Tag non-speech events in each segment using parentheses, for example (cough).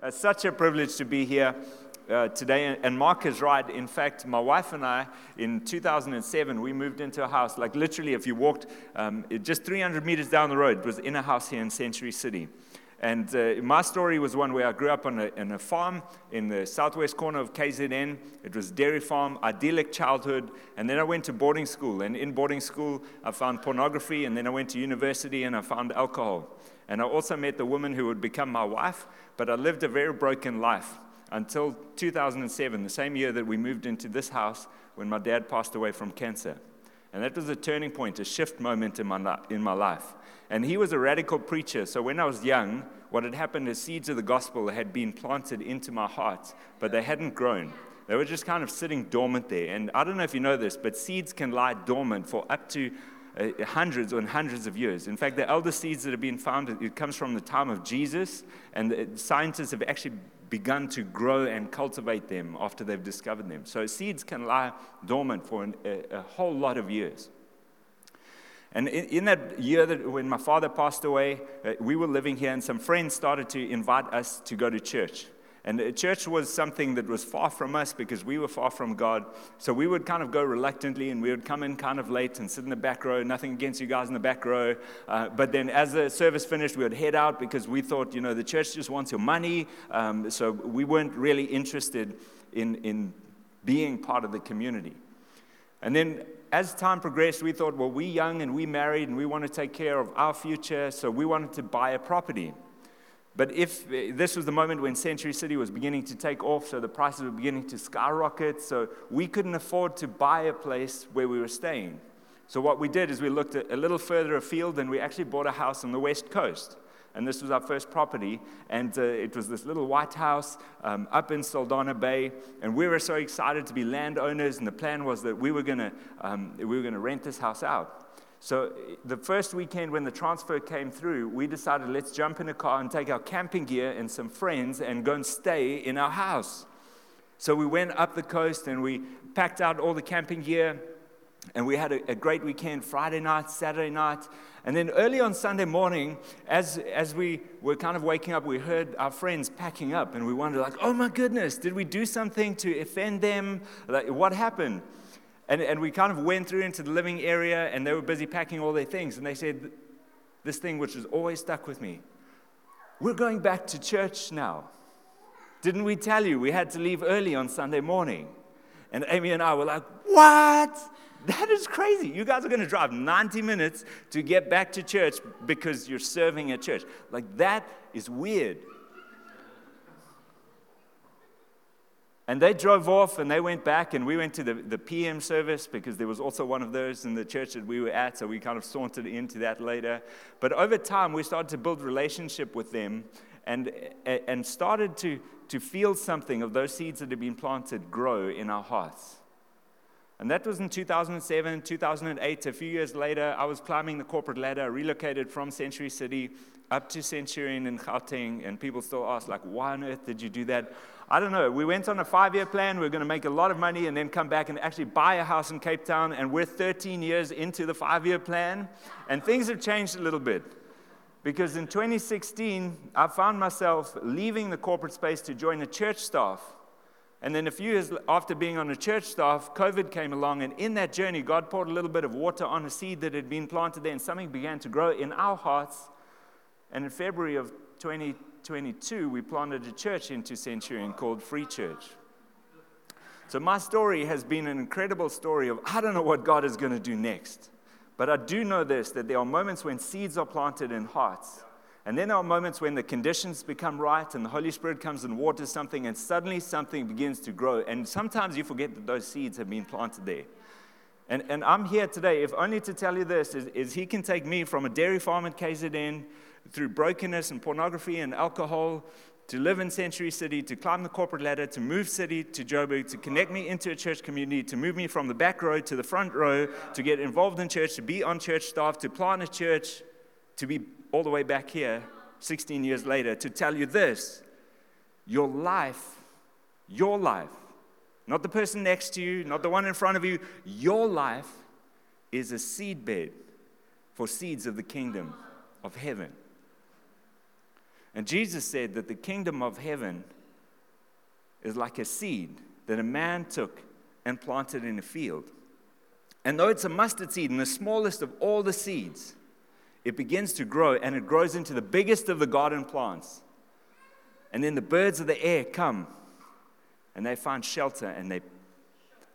It's such a privilege to be here uh, today. And Mark is right. In fact, my wife and I, in 2007, we moved into a house. Like literally, if you walked um, just 300 meters down the road, it was in a house here in Century City. And uh, my story was one where I grew up on a, a, farm in the southwest corner of KZN. It was dairy farm, idyllic childhood. And then I went to boarding school. And in boarding school, I found pornography. And then I went to university and I found alcohol. And I also met the woman who would become my wife. But I lived a very broken life until 2007, the same year that we moved into this house when my dad passed away from cancer. And that was a turning point, a shift moment in my, in my life. And he was a radical preacher. So when I was young, what had happened is seeds of the gospel had been planted into my heart, but they hadn't grown. They were just kind of sitting dormant there. And I don't know if you know this, but seeds can lie dormant for up to uh, hundreds and hundreds of years. In fact, the eldest seeds that have been found, it comes from the time of Jesus, and scientists have actually begun to grow and cultivate them after they've discovered them. So seeds can lie dormant for an, a, a, whole lot of years. And in, in, that year that when my father passed away, uh, we were living here, and some friends started to invite us to go to church. And church was something that was far from us because we were far from God. So we would kind of go reluctantly and we would come in kind of late and sit in the back row. Nothing against you guys in the back row. Uh, but then as the service finished, we would head out because we thought, you know, the church just wants your money. Um, so we weren't really interested in, in being part of the community. And then as time progressed, we thought, well, we're young and we're married and we want to take care of our future. So we wanted to buy a property. But if this was the moment when Century City was beginning to take off, so the prices were beginning to skyrocket, so we couldn't afford to buy a place where we were staying. So what we did is we looked a little further afield and we actually bought a house on the west coast. And this was our first property. And uh, it was this little white house um, up in Saldanha Bay. And we were so excited to be landowners. And the plan was that we were going um, we were going to rent this house out. So, the first weekend when the transfer came through, we decided let's jump in a car and take our camping gear and some friends and go and stay in our house. So, we went up the coast and we packed out all the camping gear and we had a, a great weekend Friday night, Saturday night. And then early on Sunday morning, as, as we were kind of waking up, we heard our friends packing up and we wondered, like, oh my goodness, did we do something to offend them? Like, what happened? And, and we kind of went through into the living area, and they were busy packing all their things. And they said, This thing which has always stuck with me we're going back to church now. Didn't we tell you we had to leave early on Sunday morning? And Amy and I were like, What? That is crazy. You guys are going to drive 90 minutes to get back to church because you're serving at church. Like, that is weird. And they drove off and they went back, and we went to the, the PM service because there was also one of those in the church that we were at, so we kind of sauntered into that later. But over time, we started to build relationship with them and, and started to, to feel something of those seeds that had been planted grow in our hearts. And that was in 2007, 2008. A few years later, I was climbing the corporate ladder, relocated from Century City up to Centurion in Gauteng, and people still ask, like, why on earth did you do that? I don't know. We went on a five year plan. We we're going to make a lot of money and then come back and actually buy a house in Cape Town. And we're 13 years into the five year plan. And things have changed a little bit. Because in 2016, I found myself leaving the corporate space to join the church staff. And then a few years after being on the church staff, COVID came along. And in that journey, God poured a little bit of water on a seed that had been planted there. And something began to grow in our hearts. And in February of 2022, we planted a church into Centurion called Free Church. So, my story has been an incredible story of I don't know what God is going to do next. But I do know this that there are moments when seeds are planted in hearts. And then there are moments when the conditions become right and the Holy Spirit comes and waters something, and suddenly something begins to grow. And sometimes you forget that those seeds have been planted there. And, and I'm here today, if only to tell you this, is, is He can take me from a dairy farm in KZN through brokenness and pornography and alcohol, to live in Century City, to climb the corporate ladder, to move city to Joburg, to connect me into a church community, to move me from the back row to the front row, to get involved in church, to be on church staff, to plant a church, to be all the way back here 16 years later, to tell you this your life, your life, not the person next to you, not the one in front of you, your life is a seedbed for seeds of the kingdom of heaven. And Jesus said that the kingdom of heaven is like a seed that a man took and planted in a field. And though it's a mustard seed and the smallest of all the seeds, it begins to grow and it grows into the biggest of the garden plants. And then the birds of the air come and they find shelter and they,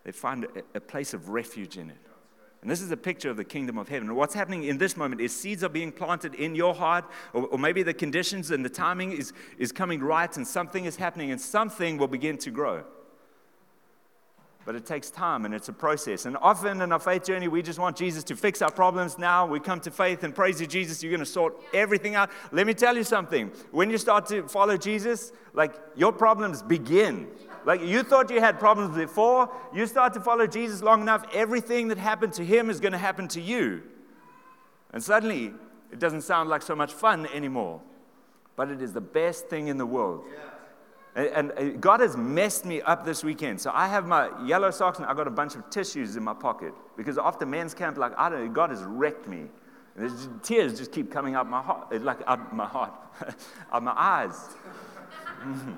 they find a, a place of refuge in it. And this is a picture of the kingdom of heaven. What's happening in this moment is seeds are being planted in your heart, or, or, maybe the conditions and the timing is, is coming right, and something is happening, and something will begin to grow. But it takes time and it's a process. And often in our faith journey, we just want Jesus to fix our problems now. We come to faith and praise you, Jesus, you're going to sort everything out. Let me tell you something. When you start to follow Jesus, like your problems begin. Like you thought you had problems before, you start to follow Jesus long enough, everything that happened to him is going to happen to you. And suddenly, it doesn't sound like so much fun anymore. But it is the best thing in the world. Yeah. And uh, God has messed me up this weekend. So I have my yellow socks and I got a bunch of tissues in my pocket because after men's camp, like I don't, know, God has wrecked me. Just, tears just keep coming out my heart, uh, like out my heart, (laughs) out my eyes. (laughs)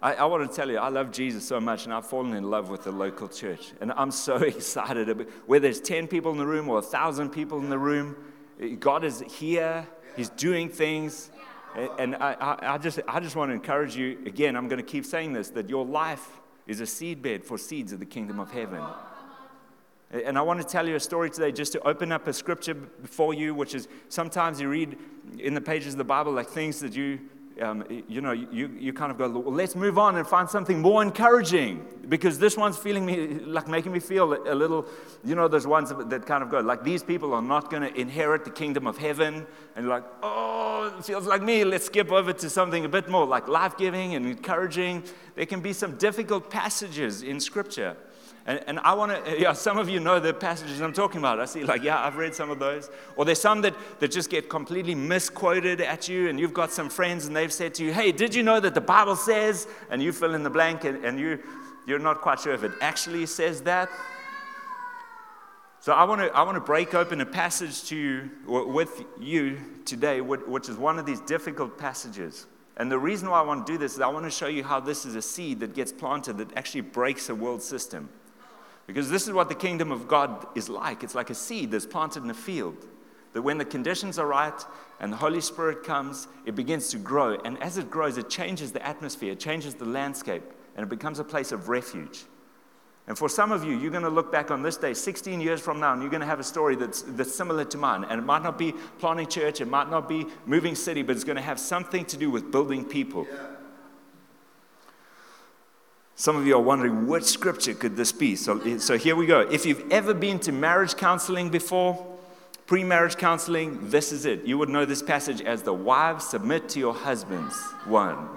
I, I, want to tell you, I love Jesus so much, and I've fallen in love with the local church. And I'm so (laughs) excited. About, whether there's 10 people in the room or 1,000 people in the room, uh, God is here. He's doing things. And I, I, just, I just want to encourage you again, I'm going to keep saying this that your life is a seedbed for seeds of the kingdom of heaven. And I want to tell you a story today just to open up a scripture before you, which is sometimes you read in the pages of the Bible like things that you um, you know, you, you kind of go, well, let's move on and find something more encouraging because this one's feeling me, like making me feel a little, you know, there's ones that kind of go, like, these people are not going to inherit the kingdom of heaven. And like, oh, it feels like me. Let's skip over to something a bit more like life giving and encouraging. There can be some difficult passages in Scripture. And, and I want to, (laughs) yeah, some of you know the passages I'm talking about. I see, like, yeah, I've read some of those. Or there's some that, that just get completely misquoted at you, and you've got some friends and they've said to you, hey, did you know that the Bible says? And you fill in the blank and, and you, you're not quite sure if it actually says that. So I want to I want to break open a passage to you with you today, which is one of these difficult passages. And the reason why I want to do this is I want to show you how this is a seed that gets planted that actually breaks a world system. Because this is what the kingdom of God is like it's like a seed that's planted in a field. That when the conditions are right and the Holy Spirit comes, it begins to grow. And as it grows, it changes the atmosphere, it changes the landscape, and it becomes a place of refuge. And for some of you, you're going to look back on this day 16 years from now, and you're going to have a story that's, that's similar to mine. And it might not be planting church, it might not be moving city, but it's going to have something to do with building people. Yeah. Some of you are wondering, which scripture could this be? So, so here we go. If you've ever been to marriage counseling before, pre marriage counseling, this is it. You would know this passage as the wives submit to your husbands one.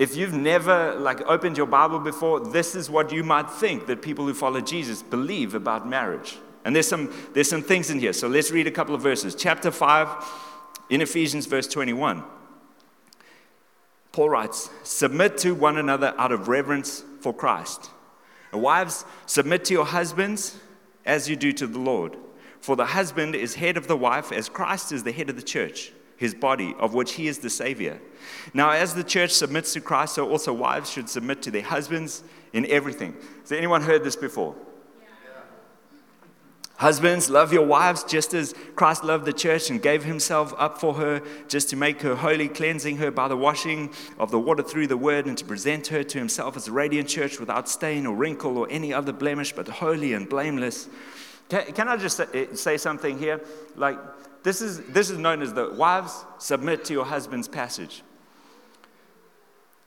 If you've never like opened your Bible before, this is what you might think that people who follow Jesus believe about marriage. And there's some, there's some things in here. So let's read a couple of verses. Chapter 5 in Ephesians, verse 21. Paul writes, Submit to one another out of reverence for Christ. And wives, submit to your husbands as you do to the Lord. For the husband is head of the wife, as Christ is the head of the church, his body, of which he is the Savior. Now, as the church submits to Christ, so also wives should submit to their husbands in everything. Has anyone heard this before? Husbands, love your wives just as Christ loved the church and gave himself up for her, just to make her holy, cleansing her by the washing of the water through the word, and to present her to himself as a radiant church without stain or wrinkle or any other blemish, but holy and blameless. Can, can I just say something here? Like, this is, this is known as the wives submit to your husband's passage.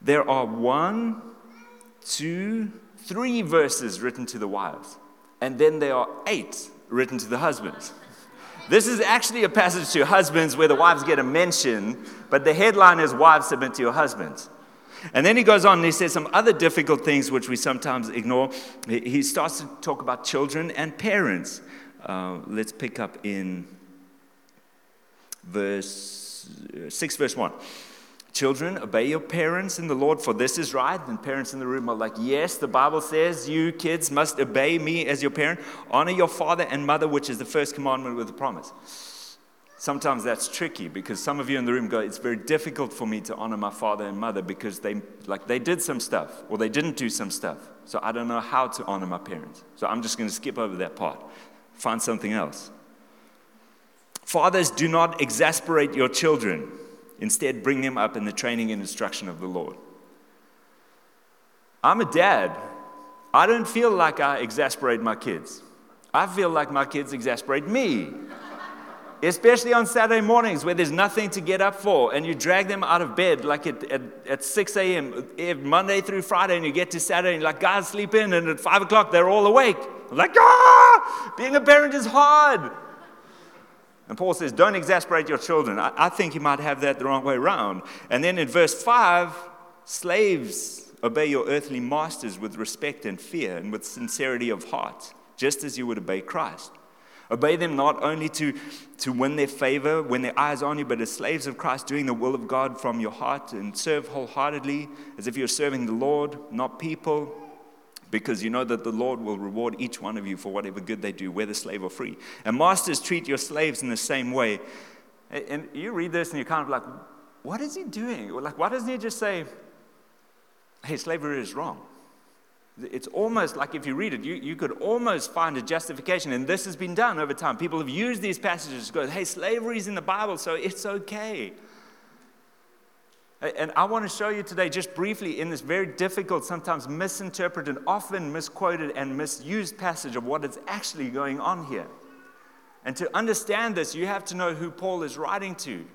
There are one, two, three verses written to the wives, and then there are eight written to the husbands. This is actually a passage to husbands where the wives get a mention, but the headline is Wives submit to your husbands. And then he goes on and he says some other difficult things which we sometimes ignore. He starts to talk about children and parents. Uh, let's pick up in verse 6, verse 1. Children, obey your parents in the Lord, for this is right. And parents in the room are like, Yes, the Bible says you kids must obey me as your parent. Honor your father and mother, which is the first commandment with a promise. sometimes that's tricky because some of you in the room go, it's very difficult for me to honor my father and mother because they, like, they did some stuff or they didn't do some stuff. So I don't know how to honor my parents. So I'm just going to skip over that part, find something else. Fathers, do not exasperate your children. Instead, bring them up in the training and instruction of the Lord. I'm a dad. I don't feel like I exasperate my kids. I feel like my kids exasperate me. Especially on Saturday mornings where there's nothing to get up for and you drag them out of bed like at, at, at 6 a.m. Monday through Friday and you get to Saturday and like, guys, sleep in. And at 5 o'clock, they're all awake. I'm like, ah, being a parent is hard. And Paul says, don't exasperate your children. I, I think you might have that the wrong way around. And then in verse 5, slaves, obey your earthly masters with respect and fear and with sincerity of heart, just as you would obey Christ. Obey them not only to, to win their favor when their eyes on you, but as slaves of Christ, doing the will of God from your heart and serve wholeheartedly as if you're serving the Lord, not people, because you know that the Lord will reward each one of you for whatever good they do, whether slave or free. And masters, treat your slaves in the same way. And you read this and you're kind of like, what is he doing? Like, why doesn't he just say, hey, slavery is wrong? It's almost like if you read it, you, you could almost find a justification. And this has been done over time. People have used these passages to go, hey, slavery is in the Bible, so it's okay. And I want to show you today, just briefly, in this very difficult, sometimes misinterpreted, often misquoted, and misused passage of what is actually going on here. And to understand this, you have to know who Paul is writing to.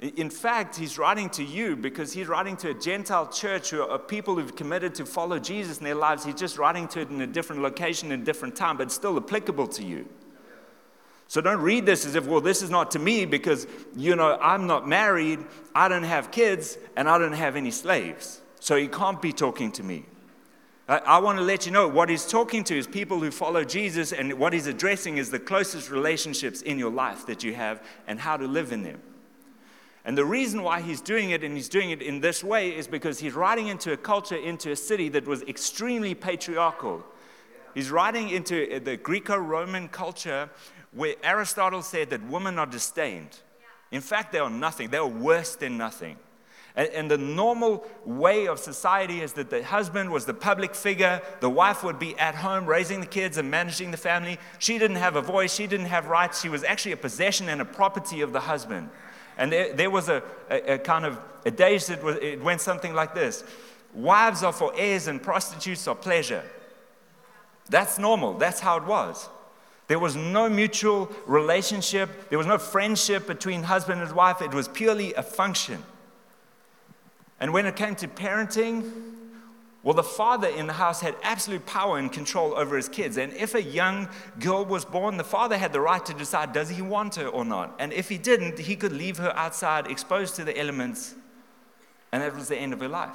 In fact, he's writing to you because he's writing to a Gentile church who are people who've committed to follow Jesus in their lives. He's just writing to it in a different location, in a different time, but still applicable to you. So don't read this as if, well, this is not to me because, you know, I'm not married, I don't have kids, and I don't have any slaves. So he can't be talking to me. I, I want to let you know what he's talking to is people who follow Jesus, and what he's addressing is the closest relationships in your life that you have and how to live in them. And the reason why he's doing it and he's doing it in this way is because he's writing into a culture, into a city that was extremely patriarchal. He's writing into the Greco Roman culture where Aristotle said that women are disdained. In fact, they are nothing, they are worse than nothing. And, and, the normal way of society is that the husband was the public figure, the wife would be at home raising the kids and managing the family. She didn't have a voice, she didn't have rights, she was actually a possession and a property of the husband. And there, there was a, a, a, kind of a days that was, it went something like this Wives are for heirs and prostitutes are pleasure. That's normal, that's how it was. There was no mutual relationship, there was no friendship between husband and wife, it was purely a function. And when it came to parenting, well, the father in the house had absolute power and control over his kids. And if a young girl was born, the father had the right to decide does he want her or not. And if he didn't, he could leave her outside, exposed to the elements, and that was the end of her life.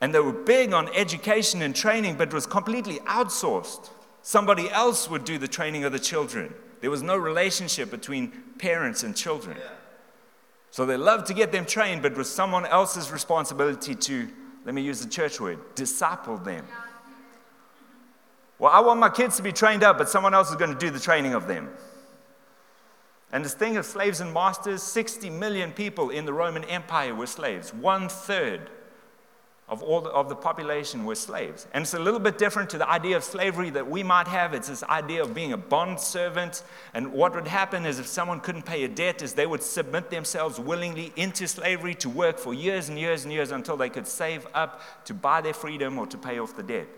And they were big on education and training, but it was completely outsourced. Somebody else would do the training of the children. There was no relationship between parents and children. So they loved to get them trained, but it was someone else's responsibility to, let me use the church word, disciple them. Well, I want my kids to be trained up, but someone else is going to do the training of them. And this thing of slaves and masters 60 million people in the Roman Empire were slaves, one third of all the, of the population were slaves. And it's a little bit different to the idea of slavery that we might have. It's this idea of being a bond servant. And what would happen is if someone couldn't pay a debt, is they would submit themselves willingly into slavery to work for years and years and years until they could save up to buy their freedom or to pay off the debt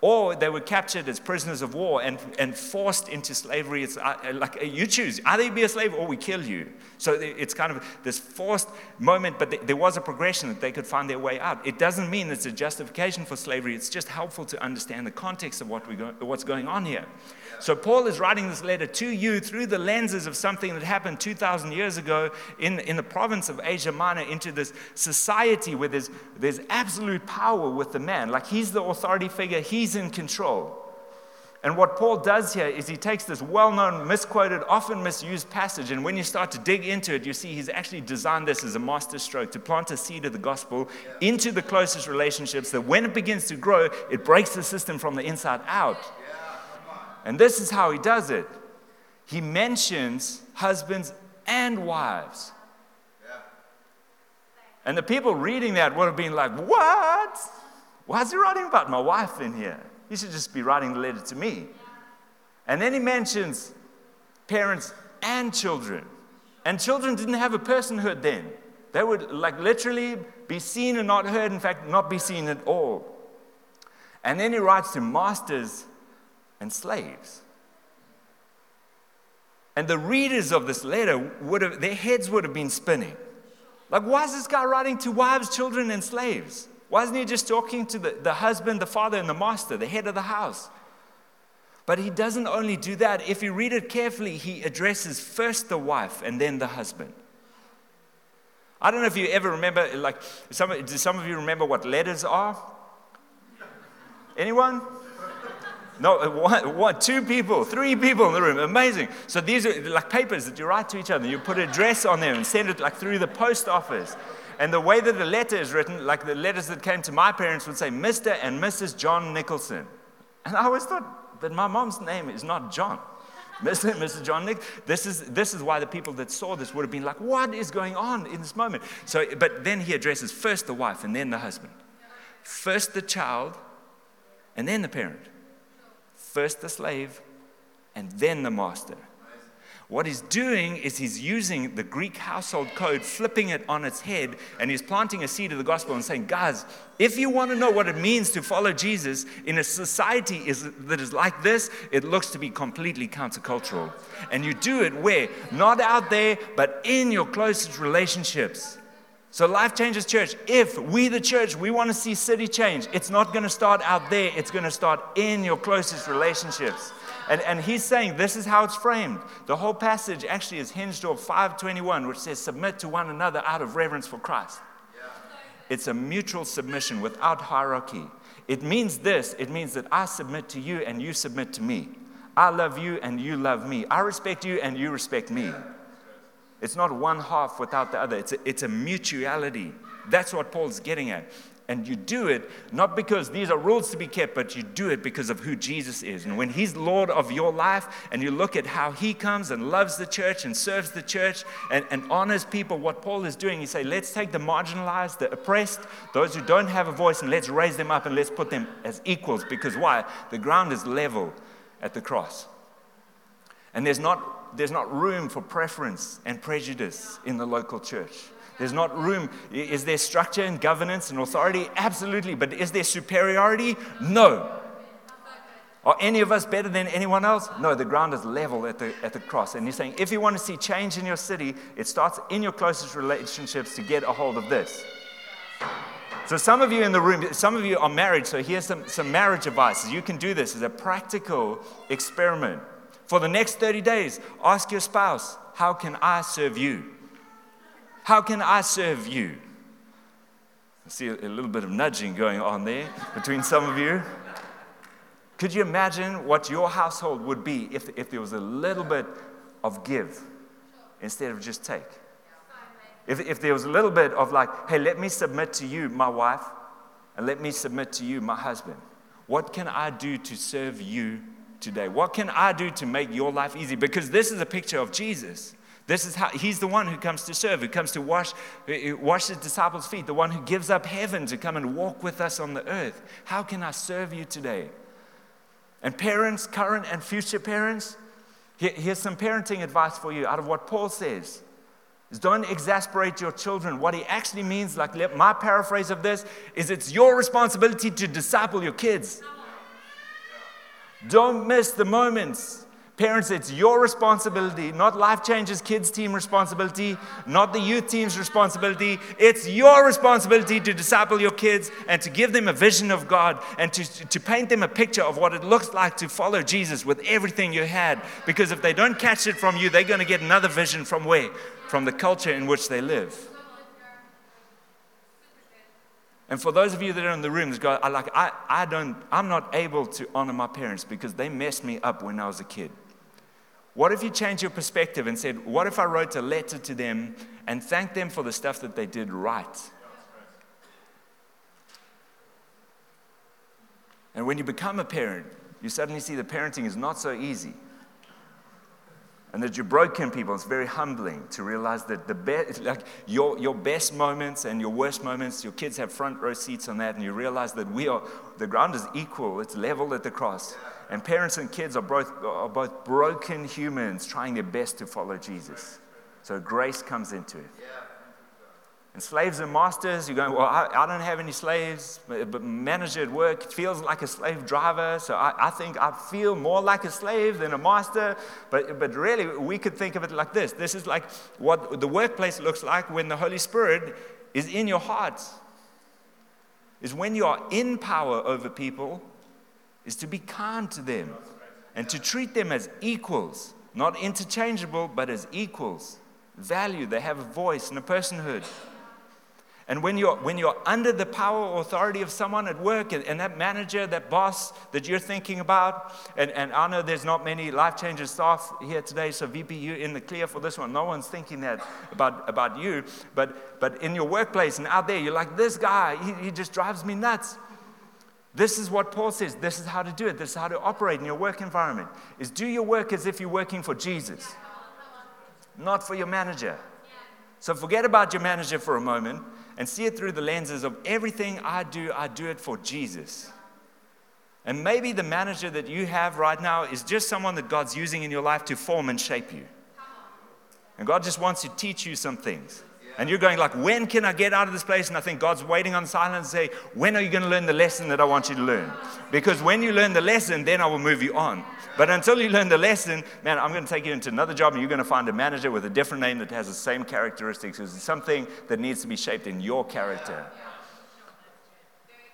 or they were captured as prisoners of war and, and forced into slavery. It's uh, like uh, you choose either you be a slave or we kill you. So it's kind of this forced moment, but there was a progression that they could find their way out. It doesn't mean it's a justification for slavery, it's just helpful to understand the context of what we go, what's going on here. So Paul is writing this letter to you through the lenses of something that happened 2,000 years ago in, in the province of Asia Minor into this society where there's, there's absolute power with the man. Like he's the authority figure, he's in control. And what Paul does here is he takes this well known, misquoted, often misused passage, and when you start to dig into it, you see he's actually designed this as a masterstroke to plant a seed of the gospel into the closest relationships that when it begins to grow, it breaks the system from the inside out. And this is how he does it. he mentions husbands and wives. And the people reading that would have been like, What? Why is he writing about my wife in here? He should just be writing the letter to me. And then he mentions parents and children. And children didn't have a personhood then. They would like literally be seen and not heard, in fact, not be seen at all. And then he writes to masters and slaves. And the readers of this letter would have, their heads would have been spinning. Like, why is this guy writing to wives, children, and slaves? Why isn't he just talking to the, the husband, the father, and the master, the head of the house? But he doesn't only do that. If you read it carefully, he addresses first the wife and then the husband. I don't know if you ever remember, like, some, do some of you remember what letters are? Anyone? No, one, one, two people, three people in the room. Amazing. So these are like papers that you write to each other. You put address on them and send it like through the post office. And the way that the letter is written, like the letters that came to my parents would say Mr. and Mrs. John Nicholson. And I always thought, that my mom's name is not John. (laughs) Mr. Mrs. John Nick. This is, this is why the people that saw this would have been like, what is going on in this moment? So, but then he addresses first the wife and then the husband. First the child and then the parent first the slave and then the master. What he's doing is he's using the Greek household code, flipping it on its head, and he's planting a seed of the gospel and saying, guys, if you want to know what it means to follow Jesus in a society is, that is like this, it looks to be completely countercultural. And you do it where? Not out there, but in your closest relationships. So, Life Changes Church, if we, the church, we want to see city change, it's not going to start out there, it's going to start in your closest relationships. And, and he's saying this is how it's framed. The whole passage actually is hinged off 521, which says, Submit to one another out of reverence for Christ. It's a mutual submission without hierarchy. It means this it means that I submit to you and you submit to me. I love you and you love me. I respect you and you respect me. It's not one half without the other, it's a, it's a mutuality. That's what Paul's getting at. And you do it not because these are rules to be kept, but you do it because of who Jesus is. And when He's Lord of your life, and you look at how He comes and loves the church and serves the church and, and honors people, what Paul is doing, He say, let's take the marginalized, the oppressed, those who don't have a voice, and let's raise them up and let's put them as equals. Because why? The ground is level at the cross. And there's not, there's not room for preference and prejudice in the local church. There's not room. Is there structure and governance and authority? Absolutely. But is there superiority? No. Are any of us better than anyone else? No, the ground is level at the, at the cross. And he's saying, if you want to see change in your city, it starts in your closest relationships to get a hold of this. So, some of you in the room, some of you are married, so here's some, some marriage advice. You can do this as a practical experiment. For the next 30 days, ask your spouse, How can I serve you? How can I serve you? I see a little bit of nudging going on there between some of you. Could you imagine what your household would be if, if there was a little bit of give instead of just take? If, if there was a little bit of like, hey, let me submit to you, my wife, and let me submit to you, my husband. What can I do to serve you today? What can I do to make your life easy? Because this is a picture of Jesus. This is how he's the one who comes to serve, who comes to wash, wash his disciples' feet, the one who gives up heaven to come and walk with us on the earth. How can I serve you today? And parents, current and future parents, here's some parenting advice for you out of what Paul says. Is don't exasperate your children. What he actually means, like my paraphrase of this, is it's your responsibility to disciple your kids. Don't miss the moments. Parents, it's your responsibility, not Life Changes Kids team responsibility, not the youth team's responsibility. It's your responsibility to disciple your kids and to give them a vision of God and to, to paint them a picture of what it looks like to follow Jesus with everything you had. Because if they don't catch it from you, they're going to get another vision from where? From the culture in which they live. And for those of you that are in the room, go, I like, I, I don't, I'm not able to honor my parents because they messed me up when I was a kid. What if you change your perspective and said, What if I wrote a letter to them and thanked them for the stuff that they did right? And when you become a parent, you suddenly see the parenting is not so easy. And that you're broken people. It's very humbling to realize that the best, (laughs) like your, your best moments and your worst moments, your kids have front row seats on that, and you realize that we are, the ground is equal, it's level at the cross. And parents and kids are both, are both broken humans trying their best to follow Jesus. So grace comes into it. And slaves and masters, you're going, well, I, I don't have any slaves, but manager at work feels like a slave driver. So I, I, think I feel more like a slave than a master. But, but really, we could think of it like this this is like what the workplace looks like when the Holy Spirit is in your heart. Is when you are in power over people, is to be kind to them and to treat them as equals, not interchangeable, but as equals. Value, they have a voice and a personhood. And when you're, when you're under the power or authority of someone at work and, and that manager, that boss that you're thinking about, and, and I know there's not many life changing staff here today, so VP, you in the clear for this one. No one's thinking that about, about you. But, but in your workplace and out there, you're like, this guy, he, he just drives me nuts. This is what Paul says. This is how to do it. This is how to operate in your work environment. Is do your work as if you're working for Jesus, not for your manager. So forget about your manager for a moment and see it through the lenses of everything I do, I do it for Jesus. And maybe the manager that you have right now is just someone that God's using in your life to form and shape you. And God just wants to teach you some things. And you're going like, when can I get out of this place? And I think God's waiting on silence and say, when are you going to learn the lesson that I want you to learn? Because when you learn the lesson, then I will move you on. But until you learn the lesson, man, I'm going to take you into another job and you're going to find a manager with a different name that has the same characteristics. It's something that needs to be shaped in your character.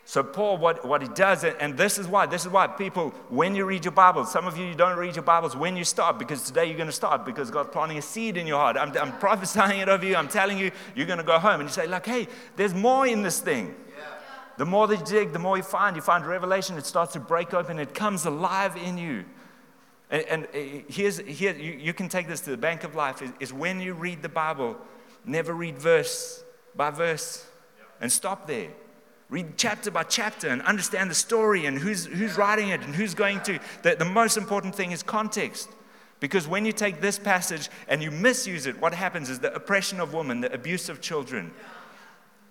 So, Paul, what, what he does, and this is why, this is why people, when you read your Bibles, some of you, don't read your Bibles when you start, because today you're going to start, because God's planting a seed in your heart. I'm, I'm prophesying it over you. I'm telling you, you're going to go home and you say, like, hey, there's more in this thing. The more that you dig, the more you find. You find revelation, it starts to break open, it comes alive in you. And, and uh, here's, here, you, you, can take this to the bank of life is, is, when you read the Bible, never read verse by verse and stop there. Read chapter by chapter and understand the story and who's, who's writing it and who's going to. The, the most important thing is context. Because when you take this passage and you misuse it, what happens is the oppression of women, the abuse of children,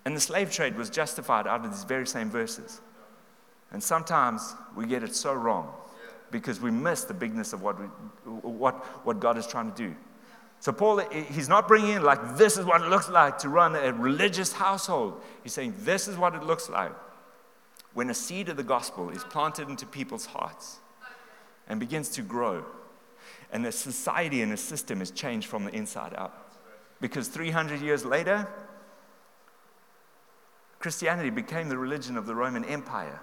and the slave trade was justified out of these very same verses. And sometimes we get it so wrong because we miss the bigness of what, we, what, what God is trying to do. So, Paul, he's not bringing in like, this is what it looks like to run a religious household. He's saying, this is what it looks like when a seed of the gospel is planted into people's hearts and begins to grow. And the society and the system is changed from the inside out. Because 300 years later, Christianity became the religion of the Roman Empire.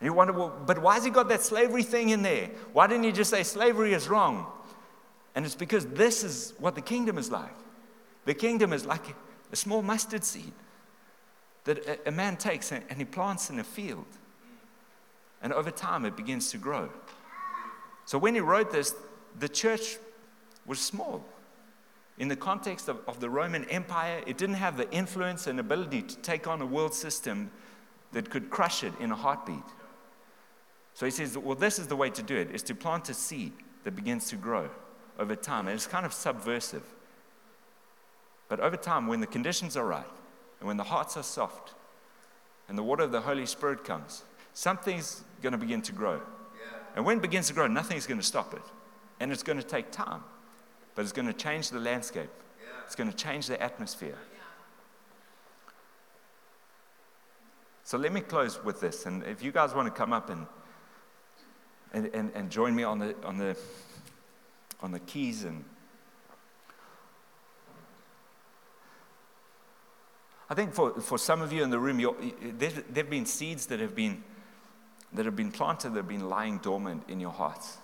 And you wonder, well, but why has he got that slavery thing in there? Why didn't he just say slavery is wrong? And it's because this is what the kingdom is like. The kingdom is like a small mustard seed that a, man takes and he plants in a field. And over time, it begins to grow. So when he wrote this, the church was small. In the context of, of the Roman Empire, it didn't have the influence and ability to take on a world system that could crush it in a heartbeat. So he says, well, this is the way to do it, is to plant a seed that begins to grow over time. And it's kind of subversive. But over time, when the conditions are right, and when the hearts are soft, and the water of the Holy Spirit comes, something's going to begin to grow. Yeah. And when it begins to grow, nothing's going to stop it. And it's going to take time, but it's going to change the landscape, yeah. it's going to change the atmosphere. So let me close with this. And if you guys want to come up and and, and, and join me on the, on, the, on the keys and I think for, for some of you in the room, there have been seeds that have been, that have been planted that have been lying dormant in your hearts.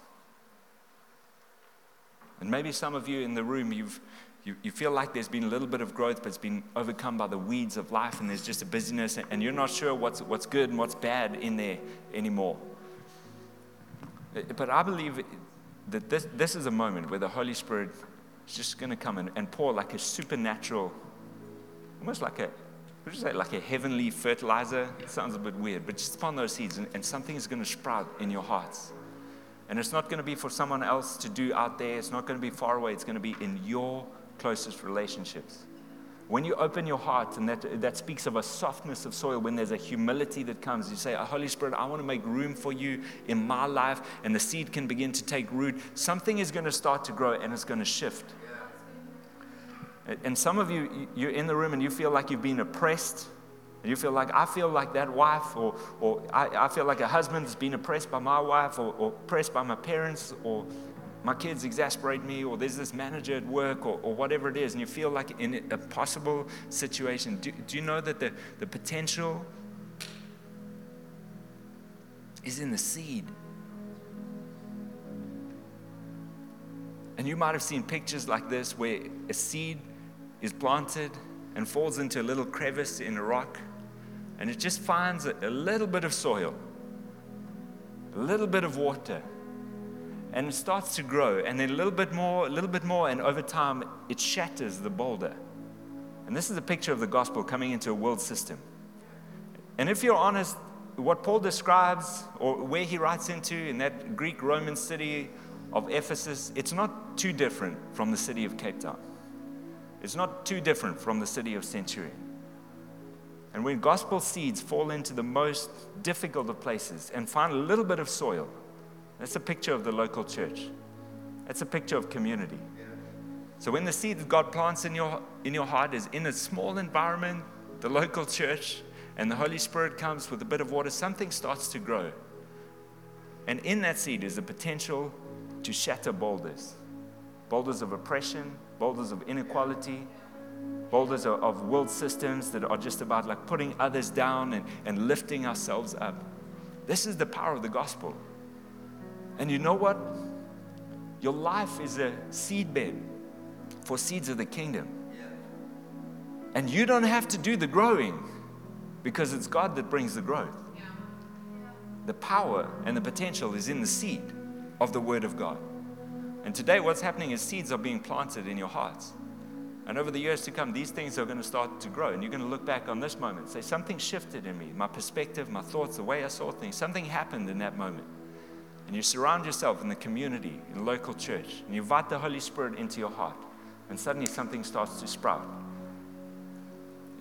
And maybe some of you in the room, you've, you, you feel like there's been a little bit of growth, but it's been overcome by the weeds of life, and there's just a busyness, and you're not sure what's, what's good and what's bad in there anymore. Uh, but I believe that this, this is a moment where the Holy Spirit is just going to come and, and pour like a supernatural, almost like a, what you say, like a heavenly fertilizer. It sounds a bit weird, but just upon those seeds, and, and something is going to sprout in your hearts. And it's not going to be for someone else to do out there. It's not going to be far away. It's going to be in your closest relationships. When you open your heart, and that, that speaks of a softness of soil, when there's a humility that comes, you say, oh, Holy Spirit, I want to make room for you in my life, and the seed can begin to take root. Something is going to start to grow and it's going to shift. And some of you, you're in the room and you feel like you've been oppressed. And you feel like, I feel like that wife, or, or I, I feel like a husband has been oppressed by my wife, or, or oppressed by my parents, or my kids exasperate me, or there's this manager at work, or, or whatever it is, and you feel like in a possible situation, do, do you know that the, the potential is in the seed? And you might have seen pictures like this where a seed is planted and falls into a little crevice in a rock, and it just finds a, a little bit of soil, a little bit of water and it starts to grow, and then a little bit more, a little bit more, and over time it shatters the boulder. And this is a picture of the gospel coming into a world system. And if you're honest, what Paul describes, or where he writes into in that Greek Roman city of Ephesus, it's not too different from the city of Cape Town. It's not too different from the city of Centurion. And when gospel seeds fall into the most difficult of places and find a little bit of soil, that's a picture of the local church. That's a picture of community. So when the seed that God plants in your, in your heart is in a small environment, the local church, and the Holy Spirit comes with a bit of water, something starts to grow. And in that seed is the potential to shatter boulders boulders of oppression, boulders of inequality, boulders of, of world systems that are just about like putting others down and, and lifting ourselves up. This is the power of the gospel. And you know what? Your life is a seedbed for seeds of the kingdom. And you don't have to do the growing because it's God that brings the growth. The power and the potential is in the seed of the Word of God. And today, what's happening is seeds are being planted in your hearts. And over the years to come, these things are going to start to grow. And you're going to look back on this moment say, Something shifted in me. My perspective, my thoughts, the way I saw things. Something happened in that moment and you surround yourself in the community, in local church, and you invite the Holy Spirit into your heart, and suddenly something starts to sprout.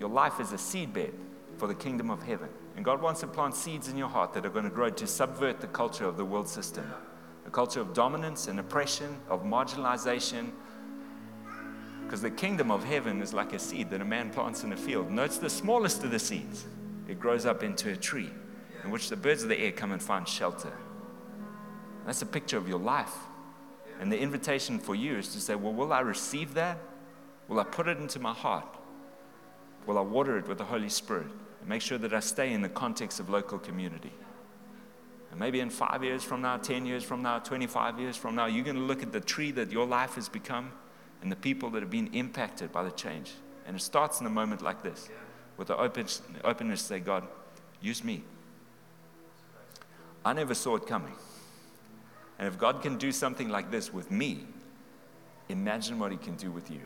Your life is a seedbed for the kingdom of heaven. And God wants to plant seeds in your heart that are going to grow to subvert the culture of the world system a culture of dominance and oppression, of marginalization. Because the kingdom of heaven is like a seed that a man plants in a field. No, it's the smallest of the seeds. It grows up into a tree in which the birds of the air come and find shelter. That's a picture of your life. And the invitation for you is to say, well, will I receive that? Will I put it into my heart? Will I water it with the Holy Spirit? And make sure that I stay in the context of local community. And maybe in five years from now, 10 years from now, 25 years from now, you're going to look at the tree that your life has become and the people that have been impacted by the change. And it starts in a moment like this with the openness to say, God, use me. I never saw it coming. And if God can do something like this with me, imagine what He can do with you.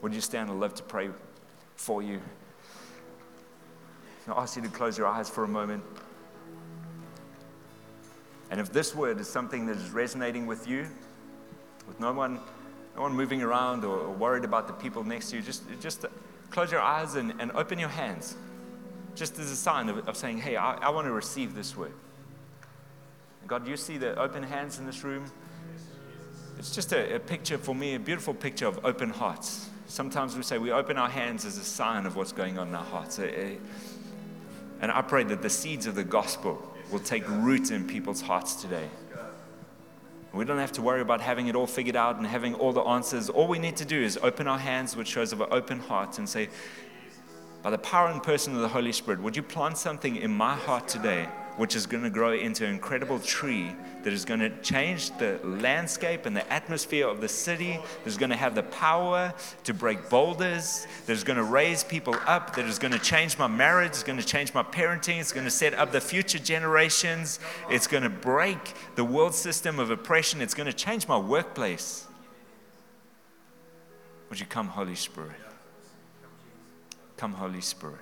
Would you stand? I'd love to pray for you. I'll ask you to close your eyes for a moment. And if this word is something that is resonating with you, with no one, no one moving around or, or worried about the people next to you, just, just close your eyes and, and open your hands, just as a sign of, of saying, hey, I, I want to receive this word. God, you see the open hands in this room? It's just a, a, picture for me, a beautiful picture of open hearts. Sometimes we say we open our hands as a sign of what's going on in our hearts. Eh, eh. And I pray that the seeds of the gospel will take root in people's hearts today. We don't have to worry about having it all figured out and having all the answers. All we need to do is open our hands, which shows of an open heart, and say, by the power and person of the Holy Spirit, would you plant something in my heart today which is going to grow into an incredible tree that is going to change the landscape and the atmosphere of the city, that is going to have the power to break boulders, that is going to raise people up, that is going to change my marriage, it's going to change my parenting, it's going to set up the future generations, it's going to break the world system of oppression, it's going to change my workplace. Would you come, Holy Spirit? Come, Holy Spirit.